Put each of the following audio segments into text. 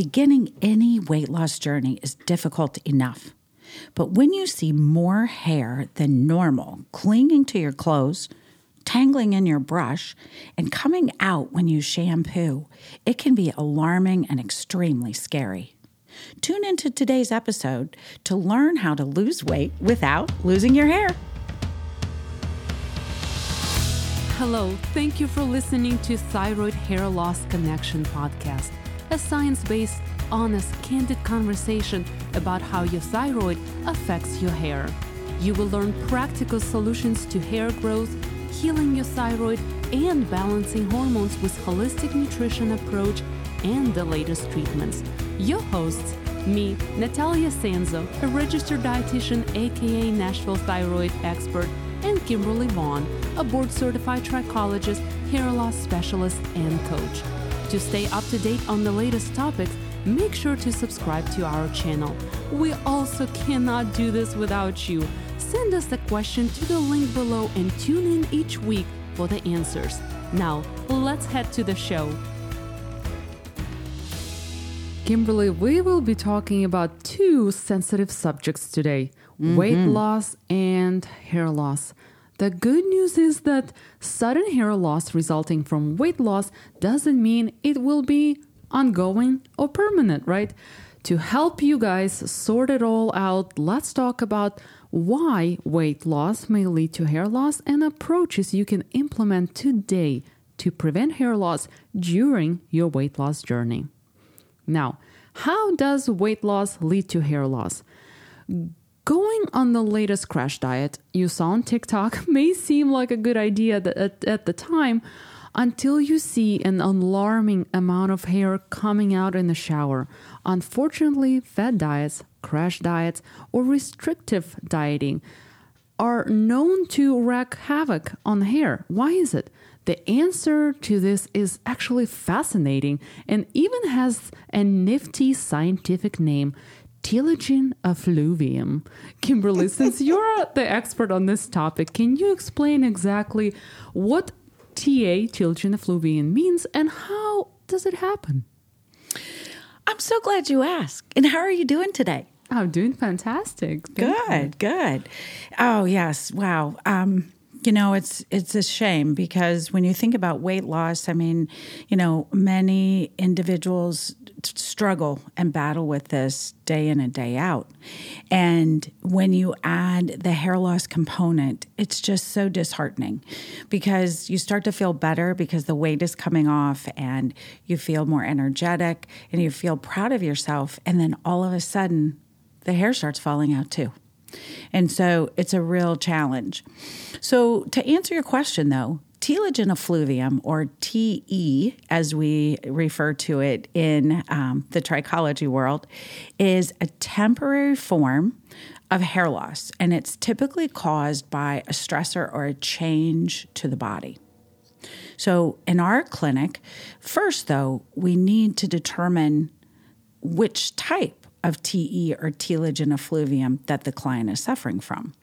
Beginning any weight loss journey is difficult enough. But when you see more hair than normal clinging to your clothes, tangling in your brush, and coming out when you shampoo, it can be alarming and extremely scary. Tune into today's episode to learn how to lose weight without losing your hair. Hello, thank you for listening to Thyroid Hair Loss Connection podcast, a science based, honest, candid conversation about how your thyroid affects your hair. You will learn practical solutions to hair growth, healing your thyroid, and balancing hormones with holistic nutrition approach and the latest treatments. Your hosts, me, Nataliia Sanzo, a registered dietitian, aka Nashville thyroid expert, and Kimberly Vaughn, a board certified trichologist, hair loss specialist, and coach. To stay up to date on the latest topics, make sure to subscribe to our channel. We also cannot do this without you. Send us a question to the link below and tune in each week for the answers. Now, let's head to the show. Kimberly, we will be talking about two sensitive subjects today mm-hmm. weight loss and hair loss. The good news is that sudden hair loss resulting from weight loss doesn't mean it will be ongoing or permanent, right? To help you guys sort it all out, let's talk about why weight loss may lead to hair loss and approaches you can implement today to prevent hair loss during your weight loss journey. Now, how does weight loss lead to hair loss? Going on the latest crash diet you saw on TikTok may seem like a good idea at, at the time until you see an alarming amount of hair coming out in the shower. Unfortunately, fad diets, crash diets, or restrictive dieting are known to wreak havoc on hair. Why is it? The answer to this is actually fascinating and even has a nifty scientific name telogen effluvium. Kimberly, since you're the expert on this topic, can you explain exactly what TA, telogen effluvium, means and how does it happen? I'm so glad you asked. And how are you doing today? I'm doing fantastic. Thank good, you. good. Oh, yes. Wow. Um, you know, it's it's a shame because when you think about weight loss, I mean, you know, many individuals struggle and battle with this day in and day out. And when you add the hair loss component, it's just so disheartening because you start to feel better because the weight is coming off and you feel more energetic and you feel proud of yourself and then all of a sudden the hair starts falling out too. And so it's a real challenge. So, to answer your question though, telogen effluvium, or TE as we refer to it in um, the trichology world, is a temporary form of hair loss, and it's typically caused by a stressor or a change to the body. So, in our clinic, first though, we need to determine which type of TE or telogen effluvium that the client is suffering from.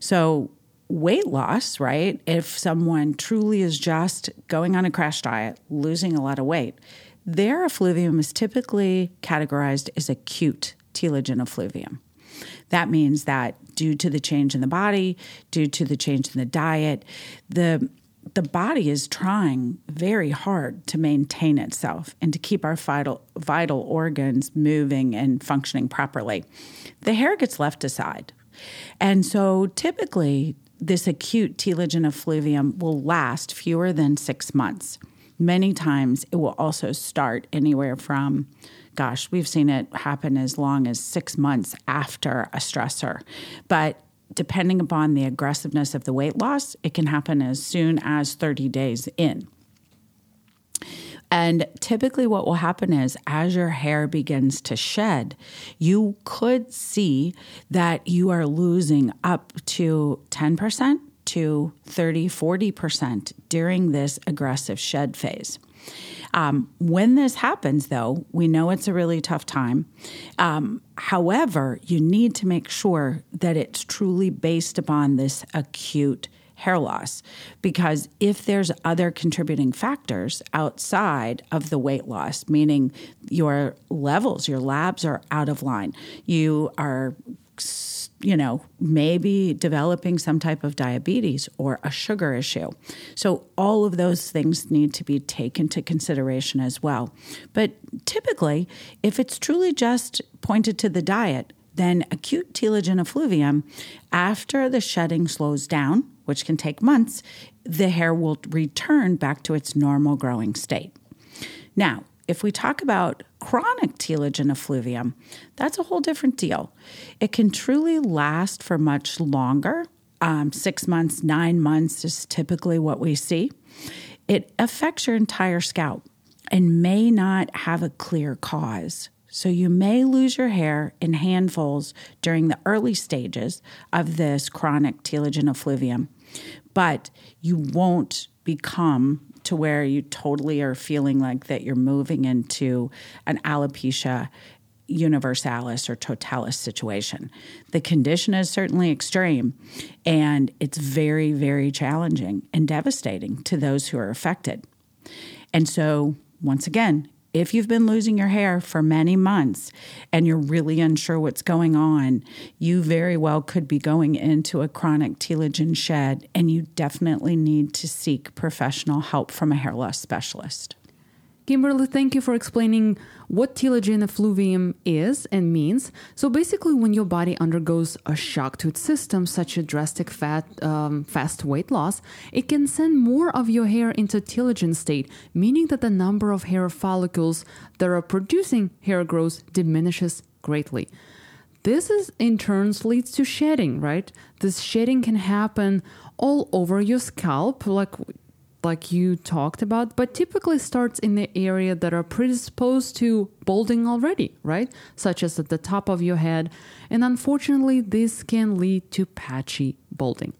So, weight loss, right? If someone truly is just going on a crash diet, losing a lot of weight, their effluvium is typically categorized as acute telogen effluvium. That means that due to the change in the body, due to the change in the diet, the the body is trying very hard to maintain itself and to keep our vital, vital organs moving and functioning properly. The hair gets left aside. And so typically, this acute telogen effluvium will last fewer than six months. Many times, it will also start anywhere from gosh, we've seen it happen as long as six months after a stressor. But depending upon the aggressiveness of the weight loss, it can happen as soon as 30 days in. And typically, what will happen is as your hair begins to shed, you could see that you are losing up to 10% to 30, 40% during this aggressive shed phase. Um, when this happens, though, we know it's a really tough time. Um, however, you need to make sure that it's truly based upon this acute hair loss because if there's other contributing factors outside of the weight loss, meaning your levels, your labs are out of line, you are you know, maybe developing some type of diabetes or a sugar issue. So, all of those things need to be taken to consideration as well. But typically, if it's truly just pointed to the diet, then acute telogen effluvium, after the shedding slows down, which can take months, the hair will return back to its normal growing state. Now, if we talk about chronic telogen effluvium, that's a whole different deal. It can truly last for much longer. Um, six months, nine months is typically what we see. It affects your entire scalp and may not have a clear cause. So you may lose your hair in handfuls during the early stages of this chronic telogen effluvium, but you won't become to where you totally are feeling like that you're moving into an alopecia universalis or totalis situation. The condition is certainly extreme and it's very, very challenging and devastating to those who are affected. And so, once again, if you've been losing your hair for many months and you're really unsure what's going on, you very well could be going into a chronic telogen shed, and you definitely need to seek professional help from a hair loss specialist. Kimberly, thank you for explaining what telogen effluvium is and means. So basically, when your body undergoes a shock to its system, such as drastic fat, um, fast weight loss, it can send more of your hair into telogen state, meaning that the number of hair follicles that are producing hair growth diminishes greatly. This is in turn leads to shedding, right? This shedding can happen all over your scalp, like like you talked about, but typically starts in the area that are predisposed to balding already, right? Such as at the top of your head. And unfortunately, this can lead to patchy balding.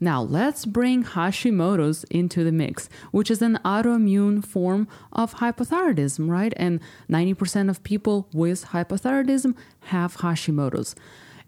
Now, let's bring Hashimoto's into the mix, which is an autoimmune form of hypothyroidism, right? And 90% of people with hypothyroidism have Hashimoto's.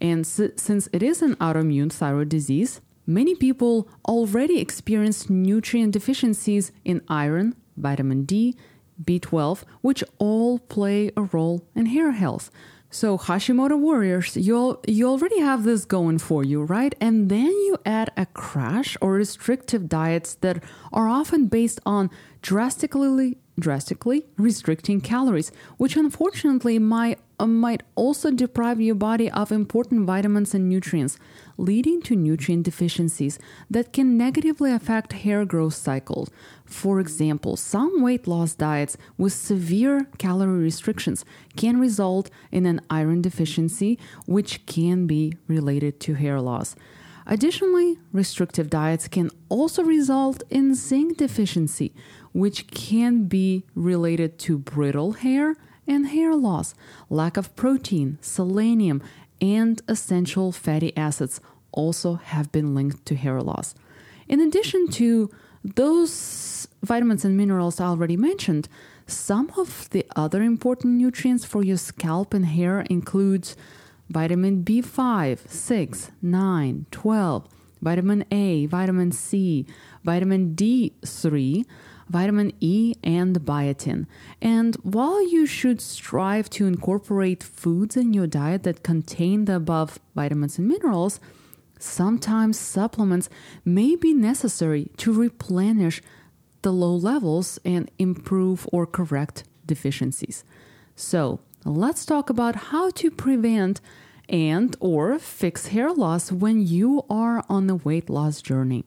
And s- since it is an autoimmune thyroid disease, Many people already experience nutrient deficiencies in iron, vitamin D, B12, which all play a role in hair health. So, Hashimoto warriors, you you already have this going for you, right? And then you add a crash or restrictive diets that are often based on drastically drastically restricting calories, which unfortunately might Um, might also deprive your body of important vitamins and nutrients, leading to nutrient deficiencies that can negatively affect hair growth cycles. For example, some weight loss diets with severe calorie restrictions can result in an iron deficiency, which can be related to hair loss. Additionally, restrictive diets can also result in zinc deficiency, which can be related to brittle hair and hair loss, lack of protein, selenium, and essential fatty acids also have been linked to hair loss. In addition to those vitamins and minerals I already mentioned, some of the other important nutrients for your scalp and hair includes vitamin B5, 6, 9, 12, vitamin A, vitamin C, vitamin D3, vitamin E, and biotin. And while you should strive to incorporate foods in your diet that contain the above vitamins and minerals, sometimes supplements may be necessary to replenish the low levels and improve or correct deficiencies. So, let's talk about how to prevent and or fix hair loss when you are on the weight loss journey.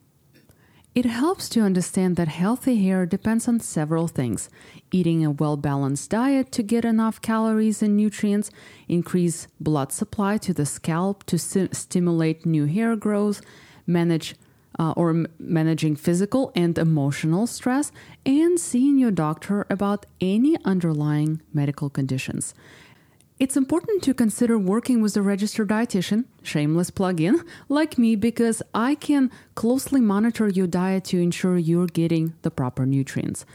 It helps to understand that healthy hair depends on several things eating a well balanced diet to get enough calories and nutrients, increase blood supply to the scalp to st- stimulate new hair growth, manage uh, or m- managing physical and emotional stress, and seeing your doctor about any underlying medical conditions. It's important to consider working with a registered dietitian, shameless plug-in, like me because I can closely monitor your diet to ensure you're getting the proper nutrients.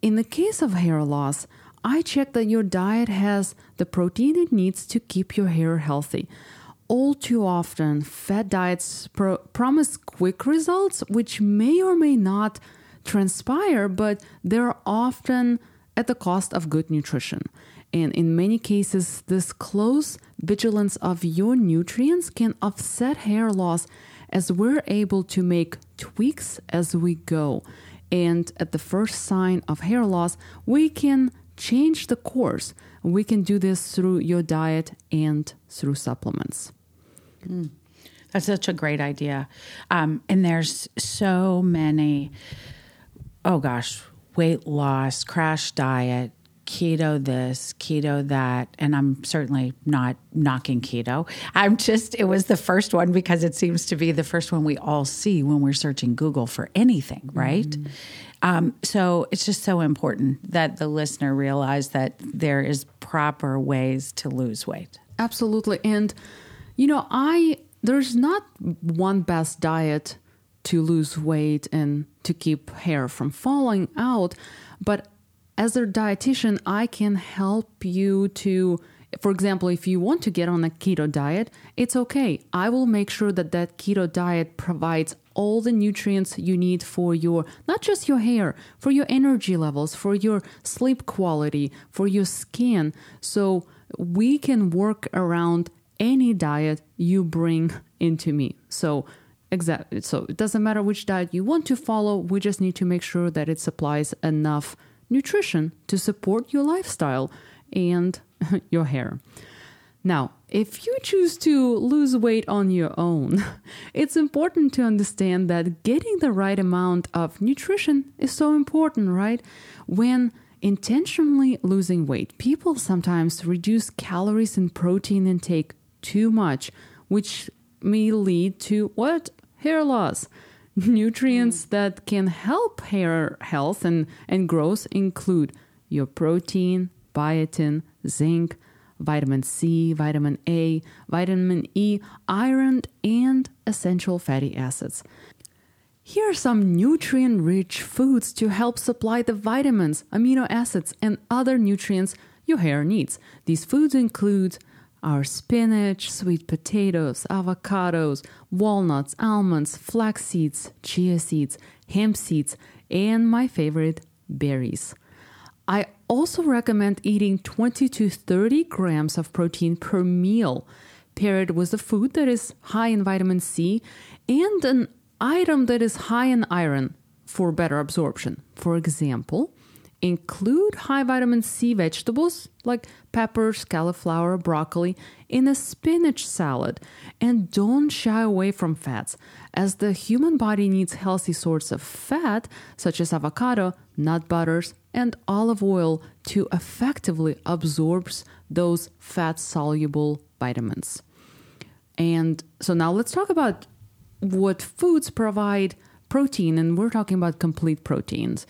In the case of hair loss, I check that your diet has the protein it needs to keep your hair healthy. all too often, fad diets pro- promise quick results, which may or may not transpire, but they're often at the cost of good nutrition. And in many cases, this close vigilance of your nutrients can offset hair loss as we're able to make tweaks as we go. And at the first sign of hair loss, we can change the course. We can do this through your diet and through supplements. Mm. That's such a great idea. Um, and there's so many, oh gosh, weight loss, crash diet, keto this, keto that, and I'm certainly not knocking keto. I'm just, it was the first one because it seems to be the first one we all see when we're searching Google for anything, right? Mm-hmm. Um, so it's just so important that the listener realize that there is proper ways to lose weight. Absolutely. And, you know, I, there's not one best diet to lose weight and to keep hair from falling out, but as a dietitian, I can help you to, for example, if you want to get on a keto diet, it's okay. I will make sure that that keto diet provides all the nutrients you need for your, not just your hair, for your energy levels, for your sleep quality, for your skin. So we can work around any diet you bring into me. So, exactly. So it doesn't matter which diet you want to follow. We just need to make sure that it supplies enough nutrition to support your lifestyle and your hair. Now, if you choose to lose weight on your own, it's important to understand that getting the right amount of nutrition is so important, right? When intentionally losing weight, people sometimes reduce calories and protein intake too much, which may lead to what? Hair loss. Nutrients mm. that can help hair health and, and growth include your protein, biotin, zinc, vitamin C, vitamin A, vitamin E, iron, and essential fatty acids. Here are some nutrient rich foods to help supply the vitamins, amino acids, and other nutrients your hair needs. These foods include our spinach, sweet potatoes, avocados, walnuts, almonds, flax seeds, chia seeds, hemp seeds, and my favorite, berries. I also recommend eating 20 to 30 grams of protein per meal, paired with a food that is high in vitamin C and an item that is high in iron for better absorption. For example, Include high vitamin C vegetables like peppers, cauliflower, broccoli in a spinach salad. And don't shy away from fats, as the human body needs healthy sources of fat, such as avocado, nut butters, and olive oil, to effectively absorb those fat soluble vitamins. And so now let's talk about what foods provide protein, and we're talking about complete proteins.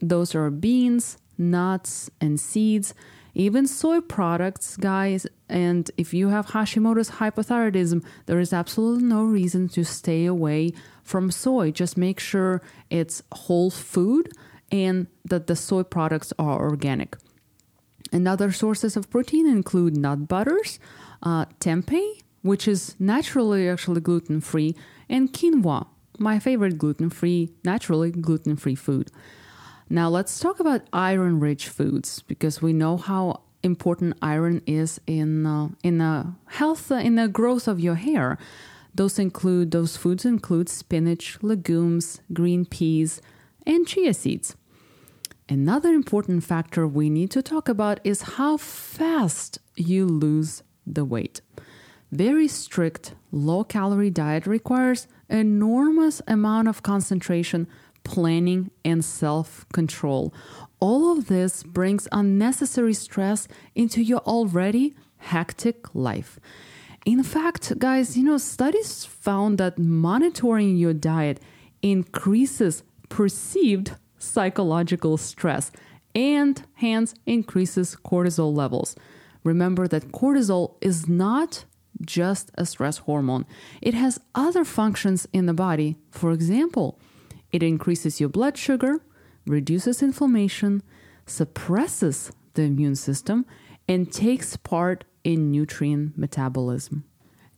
Those are beans, nuts, and seeds, even soy products, guys. And if you have Hashimoto's hypothyroidism, there is absolutely no reason to stay away from soy. Just make sure it's whole food and that the soy products are organic. And other sources of protein include nut butters, uh, tempeh, which is naturally actually gluten free, and quinoa, my favorite gluten free, naturally gluten free food. Now, let's talk about iron rich foods because we know how important iron is in uh, in the health uh, in the growth of your hair. Those include those foods include spinach, legumes, green peas, and chia seeds. Another important factor we need to talk about is how fast you lose the weight. Very strict low calorie diet requires enormous amount of concentration planning, and self control. All of this brings unnecessary stress into your already hectic life. In fact, guys, you know, studies found that monitoring your diet increases perceived psychological stress and hence increases cortisol levels. Remember that cortisol is not just a stress hormone, it has other functions in the body. For example, it increases your blood sugar, reduces inflammation, suppresses the immune system, and takes part in nutrient metabolism.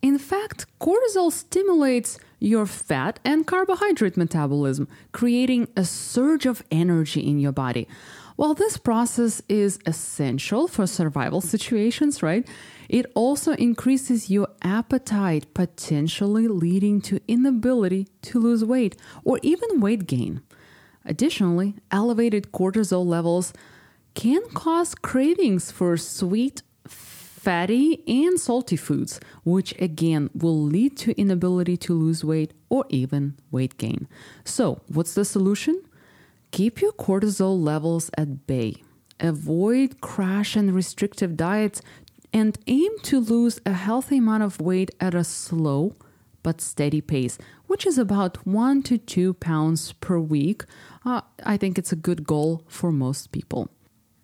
In fact, cortisol stimulates your fat and carbohydrate metabolism, creating a surge of energy in your body. While this process is essential for survival situations, right, it also increases your appetite, potentially leading to inability to lose weight or even weight gain. Additionally, elevated cortisol levels can cause cravings for sweet, fatty, and salty foods, which again will lead to inability to lose weight or even weight gain. So, what's the solution? Keep your cortisol levels at bay. Avoid crash and restrictive diets and aim to lose a healthy amount of weight at a slow but steady pace, which is about one to two pounds per week. Uh, I think it's a good goal for most people.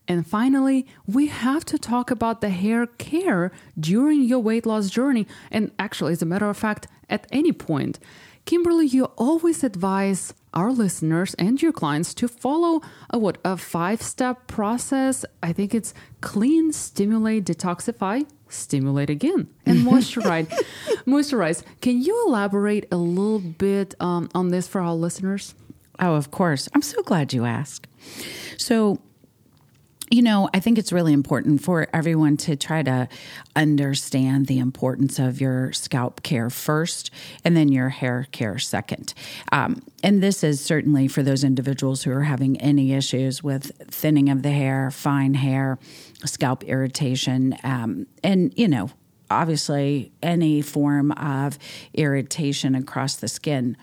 And finally, we have to talk about the hair care during your weight loss journey. And actually, as a matter of fact, at any point. Kimberly, you always advise our listeners and your clients to follow a what a five-step process. I think it's clean, stimulate, detoxify, stimulate again, and moisturize. moisturize. Can you elaborate a little bit um, on this for our listeners? Oh, of course. I'm so glad you asked. So you know, I think it's really important for everyone to try to understand the importance of your scalp care first and then your hair care second. Um, and this is certainly for those individuals who are having any issues with thinning of the hair, fine hair, scalp irritation, um, and, you know, obviously any form of irritation across the skin.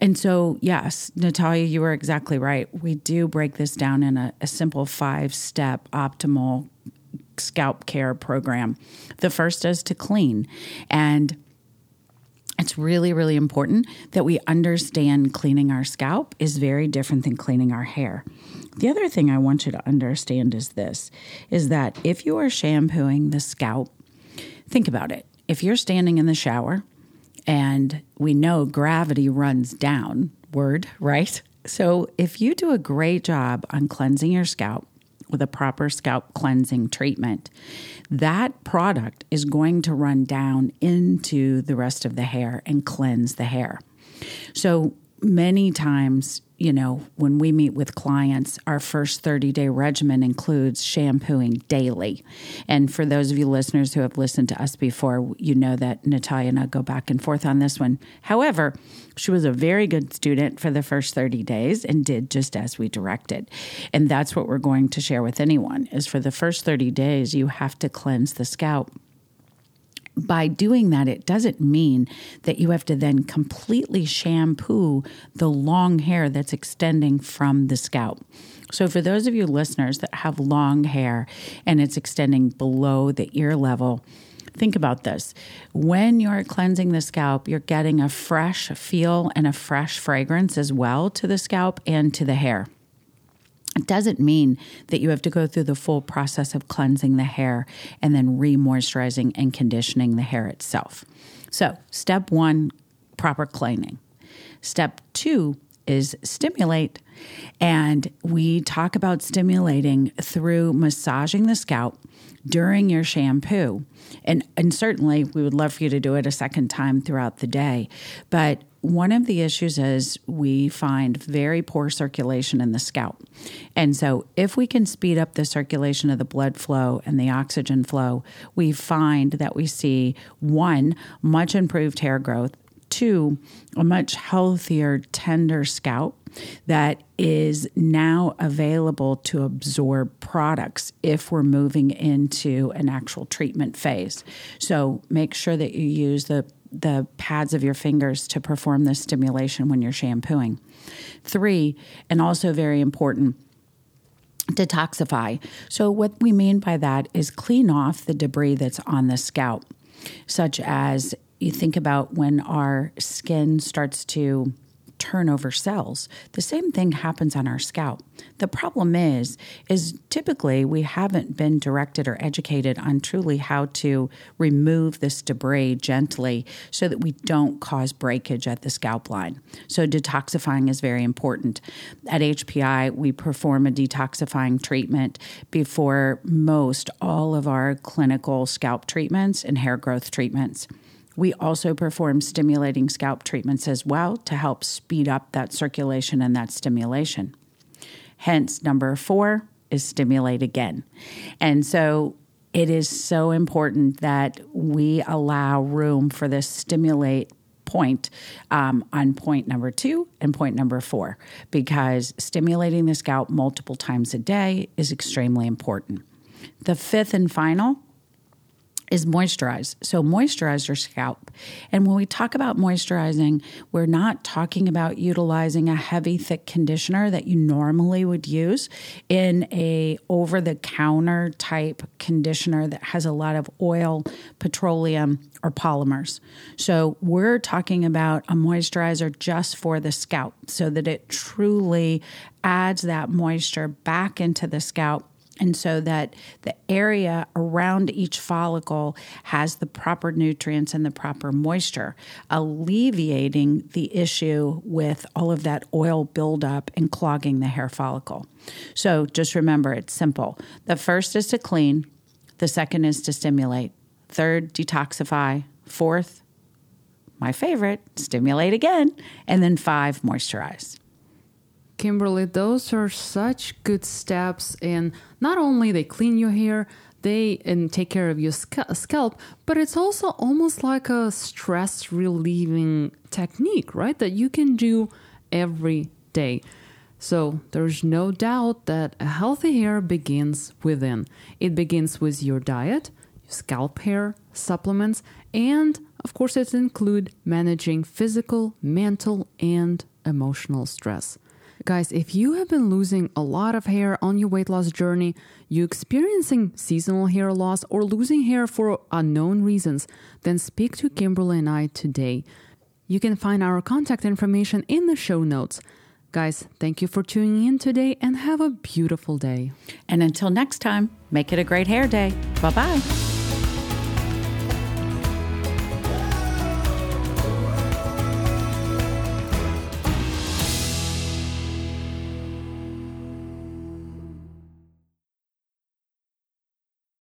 And so, yes, Nataliia, you are exactly right. We do break this down in a, a simple five step optimal scalp care program. The first is to clean. And it's really, really important that we understand cleaning our scalp is very different than cleaning our hair. The other thing I want you to understand is this is that if you are shampooing the scalp, think about it. If you're standing in the shower and we know gravity runs downward, right? So if you do a great job on cleansing your scalp with a proper scalp cleansing treatment, that product is going to run down into the rest of the hair and cleanse the hair. So many times you know, when we meet with clients, our first 30 day regimen includes shampooing daily. And for those of you listeners who have listened to us before, you know that Nataliia and I go back and forth on this one. However, she was a very good student for the first 30 days and did just as we directed. And that's what we're going to share with anyone is for the first 30 days, you have to cleanse the scalp by doing that, it doesn't mean that you have to then completely shampoo the long hair that's extending from the scalp. So, for those of you listeners that have long hair and it's extending below the ear level, think about this. When you're cleansing the scalp, you're getting a fresh feel and a fresh fragrance as well to the scalp and to the hair. It doesn't mean that you have to go through the full process of cleansing the hair and then re moisturizing and conditioning the hair itself. So, step one, proper cleaning. Step two is stimulate. And we talk about stimulating through massaging the scalp during your shampoo. And, and certainly, we would love for you to do it a second time throughout the day. But one of the issues is we find very poor circulation in the scalp. And so, if we can speed up the circulation of the blood flow and the oxygen flow, we find that we see one, much improved hair growth, two, a much healthier, tender scalp that is now available to absorb products if we're moving into an actual treatment phase. So make sure that you use the the pads of your fingers to perform this stimulation when you're shampooing. Three, and also very important, detoxify. So, what we mean by that is clean off the debris that's on the scalp, such as you think about when our skin starts to turnover cells. The same thing happens on our scalp. The problem is is typically we haven't been directed or educated on truly how to remove this debris gently so that we don't cause breakage at the scalp line. So detoxifying is very important. At HPI, we perform a detoxifying treatment before most all of our clinical scalp treatments and hair growth treatments. We also perform stimulating scalp treatments as well to help speed up that circulation and that stimulation. Hence, number four is stimulate again. And so it is so important that we allow room for this stimulate point um, on point number two and point number four because stimulating the scalp multiple times a day is extremely important. The fifth and final is moisturize. So moisturize your scalp. And when we talk about moisturizing, we're not talking about utilizing a heavy thick conditioner that you normally would use in a over the counter type conditioner that has a lot of oil, petroleum or polymers. So we're talking about a moisturizer just for the scalp so that it truly adds that moisture back into the scalp and so that the area around each follicle has the proper nutrients and the proper moisture, alleviating the issue with all of that oil buildup and clogging the hair follicle. So just remember it's simple. The first is to clean, the second is to stimulate, third, detoxify, fourth, my favorite, stimulate again, and then five, moisturize. Kimberly, those are such good steps, and not only they clean your hair, they and take care of your scalp, but it's also almost like a stress relieving technique, right? That you can do every day. So there's no doubt that a healthy hair begins within. It begins with your diet, your scalp hair, supplements, and of course, it includes managing physical, mental, and emotional stress. Guys, if you have been losing a lot of hair on your weight loss journey, you experiencing seasonal hair loss or losing hair for unknown reasons, then speak to Kimberly and I today. You can find our contact information in the show notes. Guys, thank you for tuning in today and have a beautiful day. And until next time, make it a great hair day. Bye bye.